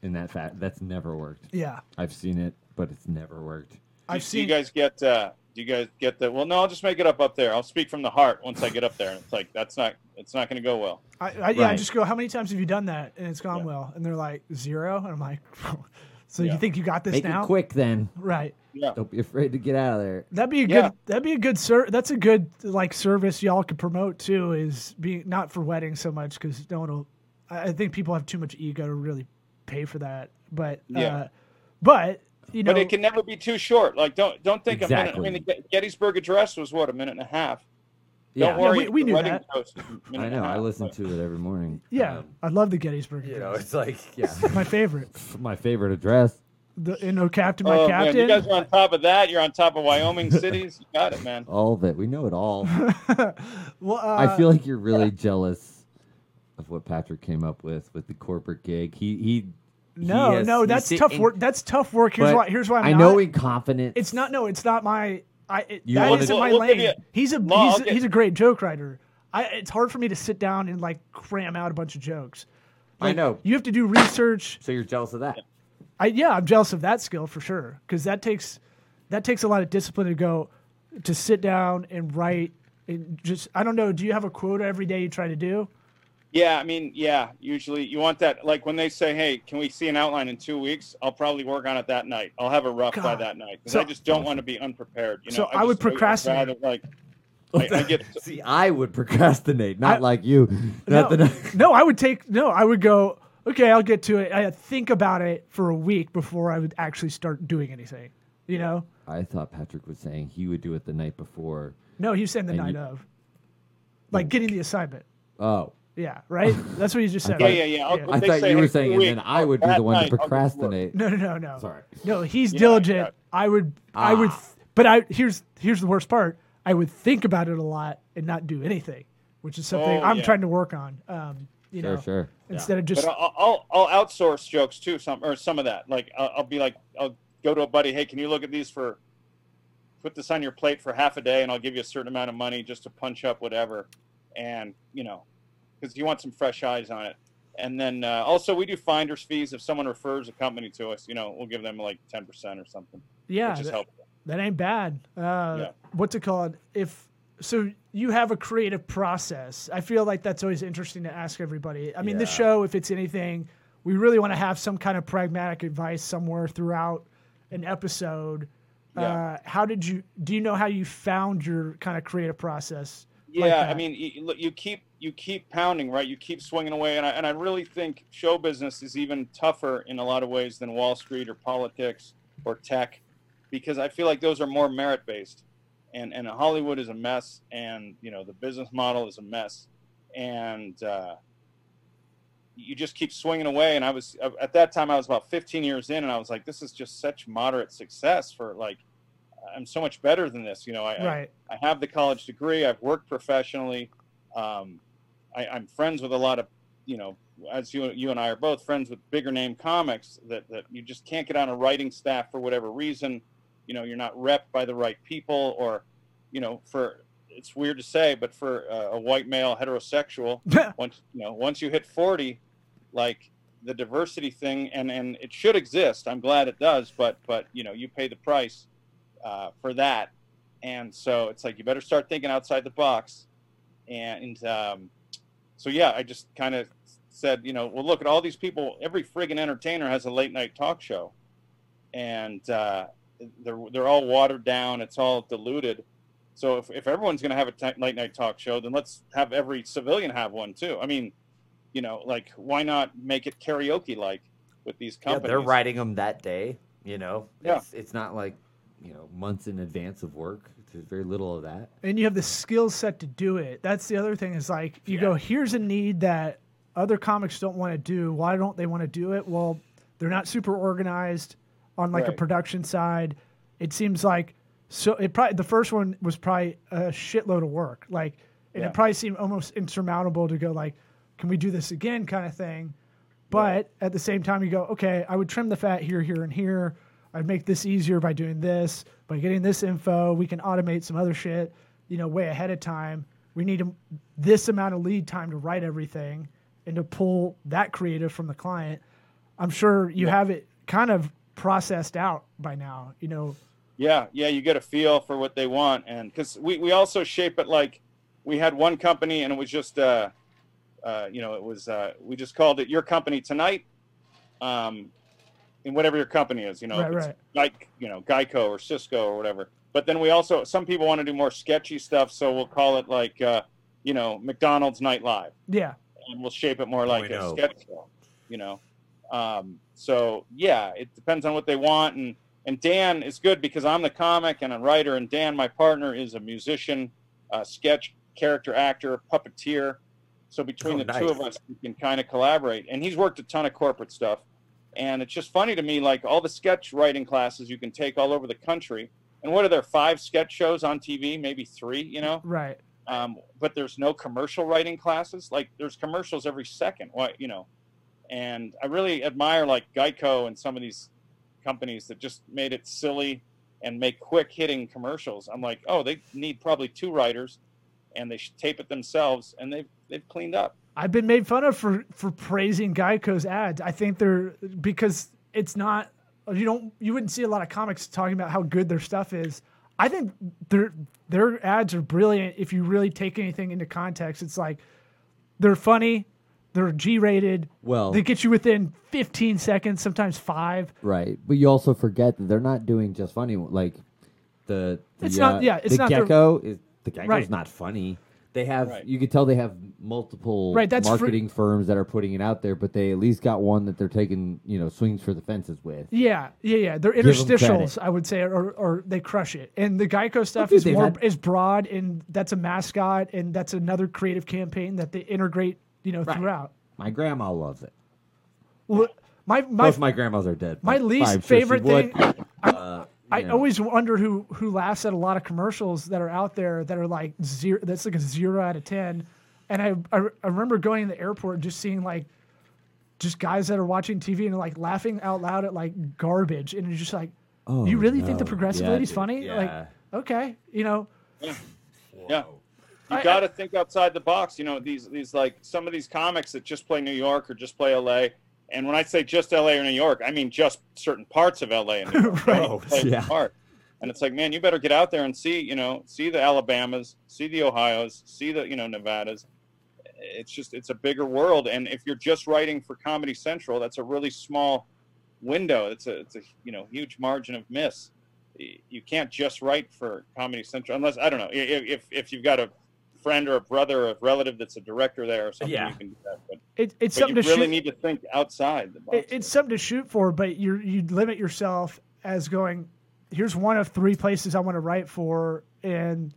Speaker 3: in that fact. That's never worked.
Speaker 1: Yeah,
Speaker 3: I've seen it, but it's never worked.
Speaker 1: I've
Speaker 6: do, do
Speaker 1: seen.
Speaker 6: you guys get uh do you guys get that? well no i'll just make it up up there i'll speak from the heart once i get up there and it's like that's not it's not going to go well
Speaker 1: I, I, yeah, I just go. How many times have you done that? And it's gone
Speaker 6: Yeah.
Speaker 1: well. And they're like zero. And I'm like, so
Speaker 6: Yeah.
Speaker 1: you think you got this
Speaker 3: Make
Speaker 1: now?
Speaker 3: it quick, then.
Speaker 1: Right.
Speaker 6: yeah
Speaker 3: Don't be afraid to get out of there.
Speaker 1: That'd be a
Speaker 6: Yeah.
Speaker 1: good. That'd be a good ser- That's a good like service y'all could promote too. Is being not for weddings so much because no one will. I I think people have too much ego to really pay for that. But
Speaker 6: Yeah.
Speaker 1: uh, but you know,
Speaker 6: but it can never be too short like don't don't think a minute i mean the gettysburg address was what a minute and a half don't worry
Speaker 1: we- we knew that.
Speaker 6: toast is a minute
Speaker 3: I
Speaker 6: and a
Speaker 3: know. I listen
Speaker 6: but-
Speaker 3: to it every morning.
Speaker 1: yeah,
Speaker 3: Um,
Speaker 1: I love the Gettysburg.
Speaker 3: you know, it's like yeah,
Speaker 1: my favorite.
Speaker 3: my favorite address.
Speaker 1: The you know, Captain, my
Speaker 6: oh man
Speaker 1: captain.
Speaker 6: you guys are on top of that you're on top of wyoming cities you got it man
Speaker 3: All of it. We know it all.
Speaker 1: well, uh,
Speaker 3: I feel like you're really jealous of what Patrick came up with with the corporate gig. He he.
Speaker 1: No,
Speaker 3: has-
Speaker 1: no, that's tough
Speaker 3: and-
Speaker 1: work. That's tough work. Here's why. Here's why I'm
Speaker 3: I
Speaker 1: not.
Speaker 3: know in confidence.
Speaker 1: It's not. No, it's not my. I. It,
Speaker 3: You
Speaker 1: that
Speaker 3: wanna-
Speaker 1: isn't my
Speaker 6: we'll
Speaker 1: lane.
Speaker 6: you-
Speaker 1: he's a
Speaker 6: No,
Speaker 1: he's, a
Speaker 6: get-
Speaker 1: he's a great joke writer. I. It's hard for me to sit down and like cram out a bunch of jokes.
Speaker 3: I know.
Speaker 1: You have to do research.
Speaker 3: So you're jealous of that.
Speaker 1: I yeah, I'm jealous of that skill for sure because that takes that takes a lot of discipline to go to sit down and write and just I don't know. Do you have a quota every day you try to do?
Speaker 6: Yeah, I mean, yeah. Usually, you want that. Like when they say, "Hey, can we see an outline in two weeks?" I'll probably work on it that night. I'll have a rough by that night because
Speaker 1: So-
Speaker 6: I just don't want to be unprepared. You know,
Speaker 1: So I would
Speaker 6: just- would
Speaker 1: procrastinate.
Speaker 6: rather, like, I, I get
Speaker 3: See, I would procrastinate, not
Speaker 1: I-
Speaker 3: like you. Not
Speaker 1: no,
Speaker 3: that I-
Speaker 1: no, I would take no. I would go. Okay, I'll get to it. I think about it for a week before I would actually start doing anything. You know?
Speaker 3: I thought Patrick was saying he would do it the night before.
Speaker 1: No, he was saying
Speaker 3: the
Speaker 1: night
Speaker 3: you-
Speaker 1: of, like getting the assignment.
Speaker 3: Oh,
Speaker 1: Yeah, right. That's what you just said.
Speaker 6: Yeah,
Speaker 1: right?
Speaker 6: yeah, yeah. I'll-
Speaker 3: I thought
Speaker 6: say,
Speaker 3: you were
Speaker 6: "Hey,
Speaker 3: saying, and then. I would be the one
Speaker 6: night,
Speaker 3: to
Speaker 6: I'll get to work.
Speaker 3: procrastinate.
Speaker 1: No, no, no, no.
Speaker 3: Sorry.
Speaker 1: No, he's
Speaker 6: Yeah,
Speaker 1: diligent.
Speaker 6: yeah.
Speaker 1: I would, I would,
Speaker 3: Ah.
Speaker 1: but I here's here's the worst part. I would think about it a lot and not do anything, which is something
Speaker 6: Oh,
Speaker 1: I'm
Speaker 6: yeah.
Speaker 1: trying to work on. Um, you
Speaker 3: Sure,
Speaker 1: know,
Speaker 3: sure.
Speaker 1: instead of
Speaker 6: But
Speaker 1: just
Speaker 6: I'll, I'll I'll outsource jokes too, some or some of that. Like I'll, I'll be like, I'll go to a buddy. Hey, can you look at these for? Put this on your plate for half a day, and I'll give you a certain amount of money just to punch up whatever, and you know, because you want some fresh eyes on it. And then uh, also we do finder's fees if someone refers a company to us. You know, we'll give them like ten percent or something,
Speaker 1: yeah,
Speaker 6: which is
Speaker 1: that,
Speaker 6: helpful.
Speaker 1: that ain't bad. Uh, What's it called? If so, you have a creative process. I feel like that's always interesting to ask everybody. I mean, this
Speaker 3: Yeah.
Speaker 1: show, if it's anything, we really want to have some kind of pragmatic advice somewhere throughout an episode.
Speaker 6: Yeah.
Speaker 1: Uh, how did you? Do you know how you found your kind of creative process?
Speaker 6: Yeah,
Speaker 1: like
Speaker 6: I mean, you, you keep you keep pounding, right? You keep swinging away, and I, and I really think show business is even tougher in a lot of ways than Wall Street or politics or tech, because I feel like those are more merit based. and and Hollywood is a mess, and you know the business model is a mess, and uh, you just keep swinging away. And I was at that time I was about 15 years in, and I was like, this is just such moderate success for like I'm so much better than this. You know, I
Speaker 1: Right.
Speaker 6: I, I have the college degree. I've worked professionally. Um, I, I'm friends with a lot of you know, as you you and I are both friends with bigger name comics that that you just can't get on a writing staff for whatever reason. You know, you're not repped by the right people, or you know, for it's weird to say, but for uh, a white male heterosexual, once you know once you hit 40 like the diversity thing and and it should exist. I'm glad it does but but you know you pay the price uh, for that. And so it's like you better start thinking outside the box. And um, so yeah i just kind of said you know well look at all these people every friggin entertainer has a late night talk show and uh, they're they're all watered down it's all diluted so if, if everyone's going to have a t- late night talk show then let's have every civilian have one too i mean you know, like why not make it karaoke like with these companies?
Speaker 3: Yeah, they're writing them that day. You know,
Speaker 6: Yeah.
Speaker 3: it's, it's not like you know months in advance of work. There's very little of that.
Speaker 1: and you have the skill set to do it. That's the other thing is like you go, here's a need that other comics don't want to do. Why don't they want to do it? Well, they're not super organized on like a production side. It seems like so it probably the first one was probably a shitload of work. Like and
Speaker 6: Yeah.
Speaker 1: it probably seemed almost insurmountable to go like, can we do this again kind of thing. But at the same time you go, okay, I would trim the fat here, here, and here. I'd make this easier by doing this, by getting this info. We can automate some other shit, you know, way ahead of time. We need a, this amount of lead time to write everything and to pull that creative from the client. I'm sure you have it kind of processed out by now, you know.
Speaker 6: Yeah, yeah, you get a feel for what they want, and because we we also shape it like we had one company, and it was just uh, uh, you know, it was uh, we just called it your company tonight, um, and whatever your company is, you know,
Speaker 1: Right, right.
Speaker 6: like you know Geico or Cisco or whatever. But then we also some people want to do more sketchy stuff, so we'll call it like uh, you know McDonald's Night Live.
Speaker 1: Yeah.
Speaker 6: and we'll shape it more like
Speaker 3: we
Speaker 6: a
Speaker 3: know.
Speaker 6: sketch show, you know. Um, so yeah, it depends on what they want, and and Dan is good because I'm the comic and a writer, and Dan, my partner, is a musician, uh, sketch character actor, puppeteer. So between
Speaker 3: Oh,
Speaker 6: the two of us, we can kind of collaborate. And he's worked a ton of corporate stuff, and it's just funny to me, like all the sketch writing classes you can take all over the country. And what are there five sketch shows on TV? Maybe three, you know
Speaker 1: Right.
Speaker 6: um, but there's no commercial writing classes. Like there's commercials every second. What you know, and I really admire like Geico and some of these companies that just made it silly and make quick hitting commercials. I'm like, oh, they need probably two writers, and they should tape it themselves, and they've they've cleaned up.
Speaker 1: I've been made fun of for for praising Geico's ads. I think they're because it's not you don't you wouldn't see a lot of comics talking about how good their stuff is. I think their their ads are brilliant if you really take anything into context. It's like they're funny, they're G rated.
Speaker 3: Well-
Speaker 1: they get you within 15 seconds, sometimes five.
Speaker 3: Right, but you also forget that they're not doing just funny. Like the, the
Speaker 1: It's not-
Speaker 3: uh,
Speaker 1: yeah, it's
Speaker 3: the
Speaker 1: not their-
Speaker 3: gecko is the gecko's
Speaker 1: Right.
Speaker 3: not funny. They have
Speaker 6: Right.
Speaker 3: you could tell they have multiple
Speaker 1: Right, that's fr-
Speaker 3: marketing firms that are putting it out there, but they at least got one that they're taking you know swings for the fences with.
Speaker 1: Yeah, yeah, yeah. They're
Speaker 3: 'em
Speaker 1: interstitials. I would say, or, or they crush it. And the Geico stuff
Speaker 3: dude,
Speaker 1: is more
Speaker 3: had-
Speaker 1: is broad, and that's a mascot, and that's another creative campaign that they integrate, you know, throughout.
Speaker 3: My grandma loves it.
Speaker 1: Well, my my
Speaker 3: Both my grandmas are dead.
Speaker 1: my least
Speaker 3: I'm sure
Speaker 1: favorite
Speaker 3: would.
Speaker 1: thing.
Speaker 3: Uh,
Speaker 1: I
Speaker 3: know.
Speaker 1: always wonder who who laughs at a lot of commercials that are out there that are like zero. That's like a zero out of ten. And I I, I remember going in the airport and just seeing like just guys that are watching TV and like laughing out loud at like garbage, and you're just like,
Speaker 3: Oh,
Speaker 1: you really think the
Speaker 3: no.
Speaker 1: progressive
Speaker 3: Yeah,
Speaker 1: lady's
Speaker 3: dude.
Speaker 1: funny?
Speaker 3: Yeah.
Speaker 1: Like, okay, you know,
Speaker 6: Yeah,
Speaker 1: I-
Speaker 6: you got to think outside the box. You know, these these like some of these comics that just play New York or just play LA. And when I say just LA or New York, I mean just certain parts of LA and New York.
Speaker 1: Right.
Speaker 6: Don't
Speaker 3: Yeah.
Speaker 6: part. And it's like, man, you better get out there and see, you know, see the Alabamas, see the Ohio's, see the, you know, Nevadas. It's just it's a bigger world. And if you're just writing for Comedy Central, that's a really small window. It's a it's a you know huge margin of miss. You can't just write for Comedy Central unless I don't know if if you've got a friend or a brother or a relative that's a director there or something.
Speaker 3: Yeah.
Speaker 6: You can do that, but,
Speaker 1: it, it's
Speaker 6: but you
Speaker 1: something to
Speaker 6: really
Speaker 1: shoot.
Speaker 6: need to think outside the box.
Speaker 1: it- it's something to shoot for, but you you limit yourself as going. Here's one of three places I want to write for, and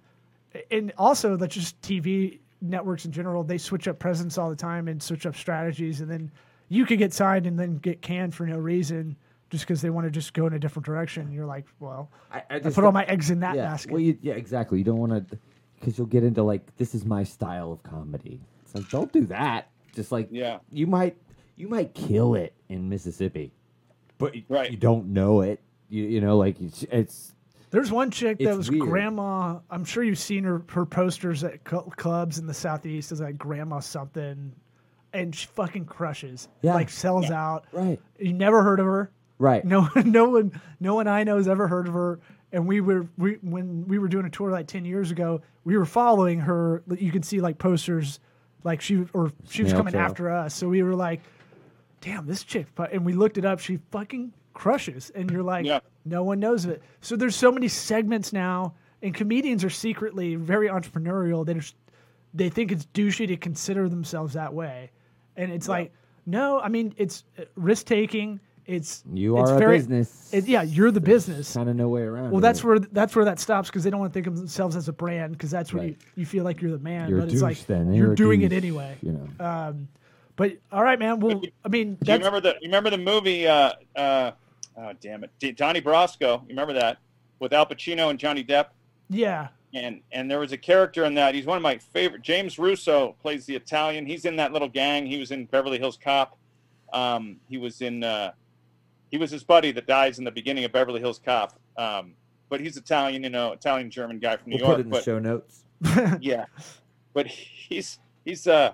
Speaker 1: and also that's just TV networks in general. They switch up presidents all the time and switch up strategies, and then you could get signed and then get canned for no reason just because they want to just go in a different direction. You're like, well,
Speaker 3: I,
Speaker 1: I put all my eggs in that
Speaker 3: yeah,
Speaker 1: basket.
Speaker 3: Well, you, yeah, exactly. You don't want to, because you'll get into like this is my style of comedy. It's like don't do that. Just like
Speaker 6: Yeah.
Speaker 3: you might you might kill it in Mississippi, but
Speaker 6: Right.
Speaker 3: you don't know it. You you know like it's, it's
Speaker 1: There's one chick that
Speaker 3: It's
Speaker 1: was
Speaker 3: weird.
Speaker 1: grandma. I'm sure you've seen her her posters at cl- clubs in the southeast as like grandma something, and she fucking crushes.
Speaker 3: Yeah.
Speaker 1: like sells out.
Speaker 3: right
Speaker 1: You never heard of her.
Speaker 3: right.
Speaker 1: No, no one, no one I know has ever heard of her. And we were we when we were doing a tour like ten years ago, we were following her. You could see like posters, like she or she was
Speaker 3: Snail
Speaker 1: coming
Speaker 3: trail.
Speaker 1: after us. So we were like, "Damn, this chick!" fu-" And we looked it up. She fucking crushes. And you're like,
Speaker 6: Yeah.
Speaker 1: no one knows of it. So there's so many segments now, and comedians are secretly very entrepreneurial. They just they think it's douchey to consider themselves that way, and it's like, no, I mean it's risk taking. It's
Speaker 3: You
Speaker 1: it's
Speaker 3: are a
Speaker 1: very-
Speaker 3: business.
Speaker 1: it- yeah, you're the business.
Speaker 3: Kind of no way around.
Speaker 1: Well,
Speaker 3: it.
Speaker 1: that's where that's where that stops because they don't want to think of themselves as a brand because that's where
Speaker 3: Right.
Speaker 1: you, you feel like you're the man.
Speaker 3: You're a
Speaker 1: but it's like
Speaker 3: then.
Speaker 1: you're
Speaker 3: You're a
Speaker 1: doing it anyway.
Speaker 3: You know.
Speaker 1: Um, but all right, man. Well, I mean,
Speaker 6: Do you remember the you remember the movie? Uh, uh, oh damn it, D- Donnie Brasco. You remember that with Al Pacino and Johnny Depp?
Speaker 1: yeah,
Speaker 6: And and there was a character in that. He's one of my favorite. James Russo plays the Italian. He's in that little gang. He was in Beverly Hills Cop. Um, he was in. Uh, he was his buddy that dies in the beginning of Beverly Hills Cop. Um, but he's Italian, you know, Italian German guy from New
Speaker 3: We'll
Speaker 6: York.
Speaker 3: put in the show notes.
Speaker 6: yeah, but he's he's uh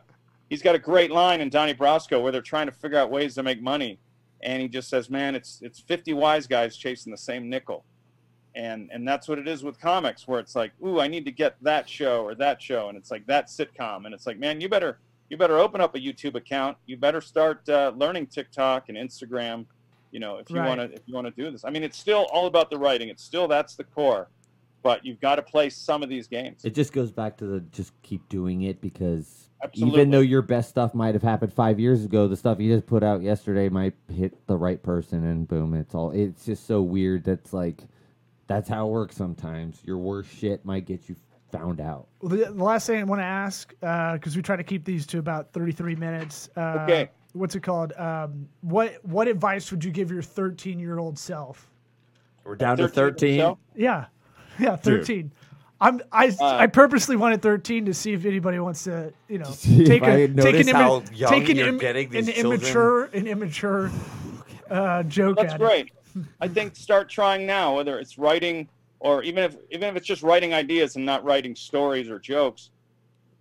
Speaker 6: he's got a great line in Donnie Brasco where they're trying to figure out ways to make money, and he just says, "Man, it's it's fifty wise guys chasing the same nickel," and and that's what it is with comics, where it's like, "Ooh, I need to get that show or that show," and it's like that sitcom, and it's like, man, you better you better open up a YouTube account, you better start uh, learning TikTok and Instagram. You know, if you
Speaker 1: Right.
Speaker 6: want to, if you want to do this, I mean, it's still all about the writing. It's still that's the core, but you've got to play some of these games.
Speaker 3: It just goes back to the just keep doing it because
Speaker 6: Absolutely.
Speaker 3: even though your best stuff might have happened five years ago, the stuff you just put out yesterday might hit the right person and boom, it's all. It's just so weird. That's like, that's how it works sometimes. Your worst shit might get you found out.
Speaker 1: The, the last thing I want to ask, because we try to keep these to about 33 minutes. Uh,
Speaker 6: Okay.
Speaker 1: What's it called? Um, what What advice would you give your 13 year old self?
Speaker 2: We're down to
Speaker 6: 13
Speaker 2: 13.
Speaker 1: Yeah, yeah, 13. I'm I,
Speaker 6: Uh,
Speaker 1: I purposely wanted 13 to see if anybody wants to you know take
Speaker 3: I
Speaker 1: a
Speaker 3: had
Speaker 1: take an,
Speaker 2: noticed
Speaker 1: imma-
Speaker 2: young
Speaker 1: take an,
Speaker 2: you're
Speaker 1: im-
Speaker 2: getting these
Speaker 1: an immature an immature uh, joke
Speaker 6: That's
Speaker 1: at
Speaker 6: great. I think start trying now, whether it's writing or even if even if it's just writing ideas and not writing stories or jokes.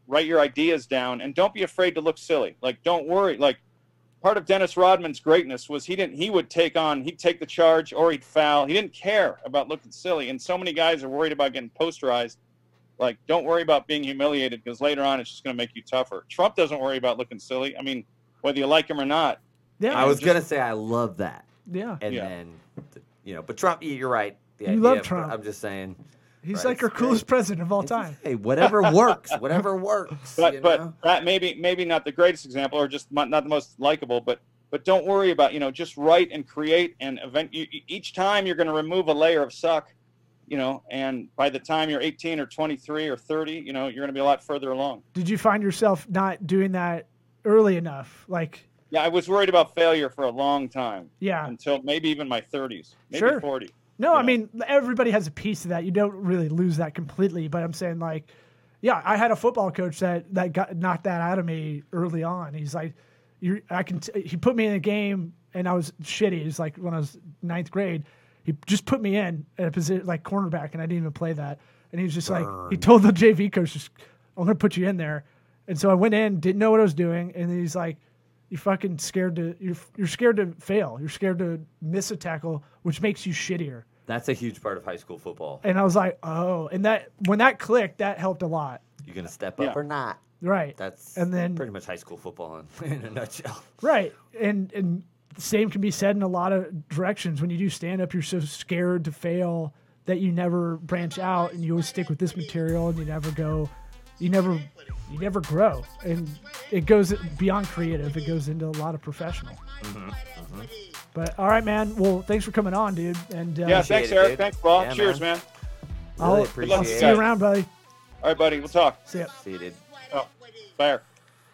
Speaker 6: Write your ideas down and don't be afraid to look silly. Like don't worry. Like part of Dennis Rodman's greatness was he didn't he would take on he'd take the charge or he'd foul. He didn't care about looking silly. And so many guys are worried about getting posterized. Like don't worry about being humiliated because later on it's just going to make you tougher. Trump doesn't worry about looking silly. I mean, whether you like him or not.
Speaker 1: Yeah,
Speaker 2: I was
Speaker 6: just-
Speaker 2: gonna say I love that,
Speaker 1: yeah.
Speaker 2: and
Speaker 6: Yeah.
Speaker 2: then you know, but Trump, you're right. The
Speaker 1: You
Speaker 2: idea
Speaker 1: love Trump.
Speaker 2: I'm just saying.
Speaker 1: He's
Speaker 2: right,
Speaker 1: like our coolest
Speaker 2: great.
Speaker 1: president of all
Speaker 2: it's just,
Speaker 1: time.
Speaker 2: Hey, whatever works, whatever works.
Speaker 6: but
Speaker 2: you
Speaker 6: but
Speaker 2: know?
Speaker 6: that maybe maybe not the greatest example or just not not the most likable but but don't worry about you know just write and create and event you, you- each time you're going to remove a layer of suck you know and by the time you're 18 or 23 or 30 you know you're going to be a lot further along
Speaker 1: Did you find yourself not doing that early enough? Like,
Speaker 6: yeah i was worried about failure for a long time
Speaker 1: yeah,
Speaker 6: until maybe even my 30s maybe
Speaker 1: Sure.
Speaker 6: 40
Speaker 1: No,
Speaker 6: you
Speaker 1: I mean everybody has a piece of that. You don't really lose that completely, but I'm saying like, yeah, I had a football coach that that got knocked that out of me early on. He's like, you, I can. T-, he put me in a game and I was shitty. He's like when I was ninth grade, he just put me in at a position like cornerback, and I didn't even play that. And he was just like, he told the JV coach, just, I'm gonna put you in there. And so I went in, didn't know what I was doing, and he's like, you fucking scared to you're you're scared to fail. You're scared to miss a tackle, which makes you shittier.
Speaker 2: That's a huge part of high school football.
Speaker 1: And I was like, oh, and that when that clicked, that helped a lot.
Speaker 2: You're gonna step up
Speaker 6: Yeah.
Speaker 2: or not?
Speaker 1: Right.
Speaker 2: That's
Speaker 1: And then-
Speaker 2: pretty much high school football in, in a nutshell.
Speaker 1: Right. And and the same can be said in a lot of directions. When you do stand up, you're so scared to fail that you never branch out and you always stick with this material and you never go you never you never grow. And it goes beyond creative. It goes into a lot of professional. But all right, man. Well, thanks for coming on, dude. And uh,
Speaker 6: yeah thanks eric
Speaker 2: dude.
Speaker 6: thanks paul
Speaker 2: Yeah,
Speaker 6: cheers
Speaker 2: man.
Speaker 6: man
Speaker 3: Really
Speaker 1: I'll,
Speaker 3: appreciate
Speaker 1: I'll
Speaker 6: it.
Speaker 1: see you around, buddy.
Speaker 6: All right, buddy. We'll talk.
Speaker 1: See ya.
Speaker 3: See you, dude.
Speaker 6: Oh, fire.